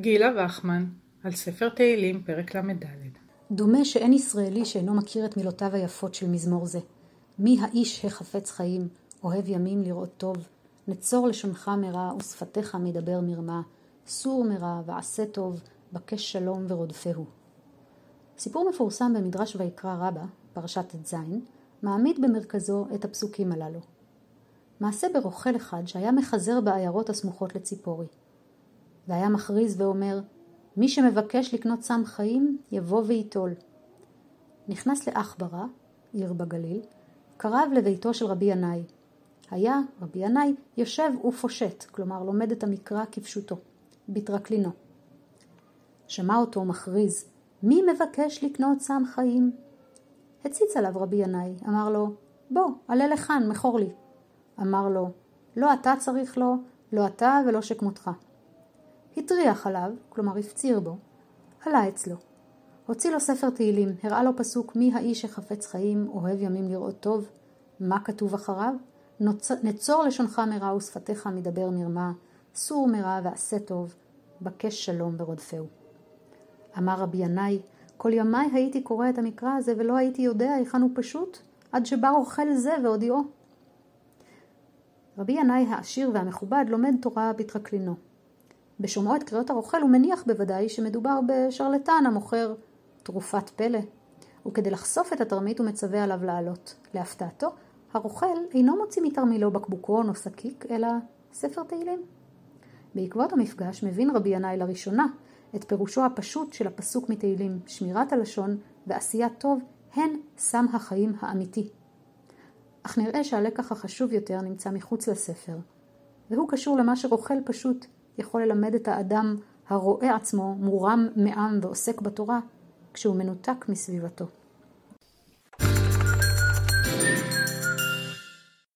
גילה וחמן, על ספר תהילים, פרק ל"ד. דומה שאין ישראלי שאינו מכיר את מילותיו היפות של מזמור זה. מי האיש החפץ חיים, אוהב ימים לראות טוב, נצור לשונך מרע ושפתיך מדבר מרמה, סור מרע ועשה טוב, בקש שלום ורודפהו. סיפור מפורסם במדרש ויקרא רבה, פרשת ט"ז, מעמיד במרכזו את הפסוקים הללו. מעשה ברוכל אחד שהיה מחזר בעיירות הסמוכות לציפורי. והיה מכריז ואומר, מי שמבקש לקנות סם חיים, יבוא וייטול. נכנס לאחברה, עיר בגליל, קרב לביתו של רבי ינאי. היה רבי ינאי יושב ופושט, כלומר לומד את המקרא כפשוטו, בטרקלינו. שמע אותו מכריז, מי מבקש לקנות סם חיים? הציץ עליו רבי ינאי, אמר לו, בוא, עלה לכאן, מכור לי. אמר לו, לא אתה צריך לו, לא אתה ולא שכמותך. הטריח עליו, כלומר הפציר בו, עלה אצלו. הוציא לו ספר תהילים, הראה לו פסוק מי האיש שחפץ חיים, אוהב ימים לראות טוב, מה כתוב אחריו? נוצ... נצור לשונך מרע ושפתיך מדבר מרמה, סור מרע ועשה טוב, בקש שלום ורודפהו. אמר רבי ינאי, כל ימיי הייתי קורא את המקרא הזה ולא הייתי יודע היכן הוא פשוט, עד שבא רוכל זה והודיעו. רבי ינאי העשיר והמכובד לומד תורה בטרקלינו. בשומעו את קריאות הרוכל הוא מניח בוודאי שמדובר בשרלטן המוכר תרופת פלא, וכדי לחשוף את התרמית הוא מצווה עליו לעלות. להפתעתו, הרוכל אינו מוציא מתרמילו בקבוקון או שקיק, אלא ספר תהילים. בעקבות המפגש מבין רבי ינאי לראשונה את פירושו הפשוט של הפסוק מתהילים, שמירת הלשון ועשיית טוב הן סם החיים האמיתי. אך נראה שהלקח החשוב יותר נמצא מחוץ לספר, והוא קשור למה שרוכל פשוט יכול ללמד את האדם הרואה עצמו מורם מעם ועוסק בתורה כשהוא מנותק מסביבתו.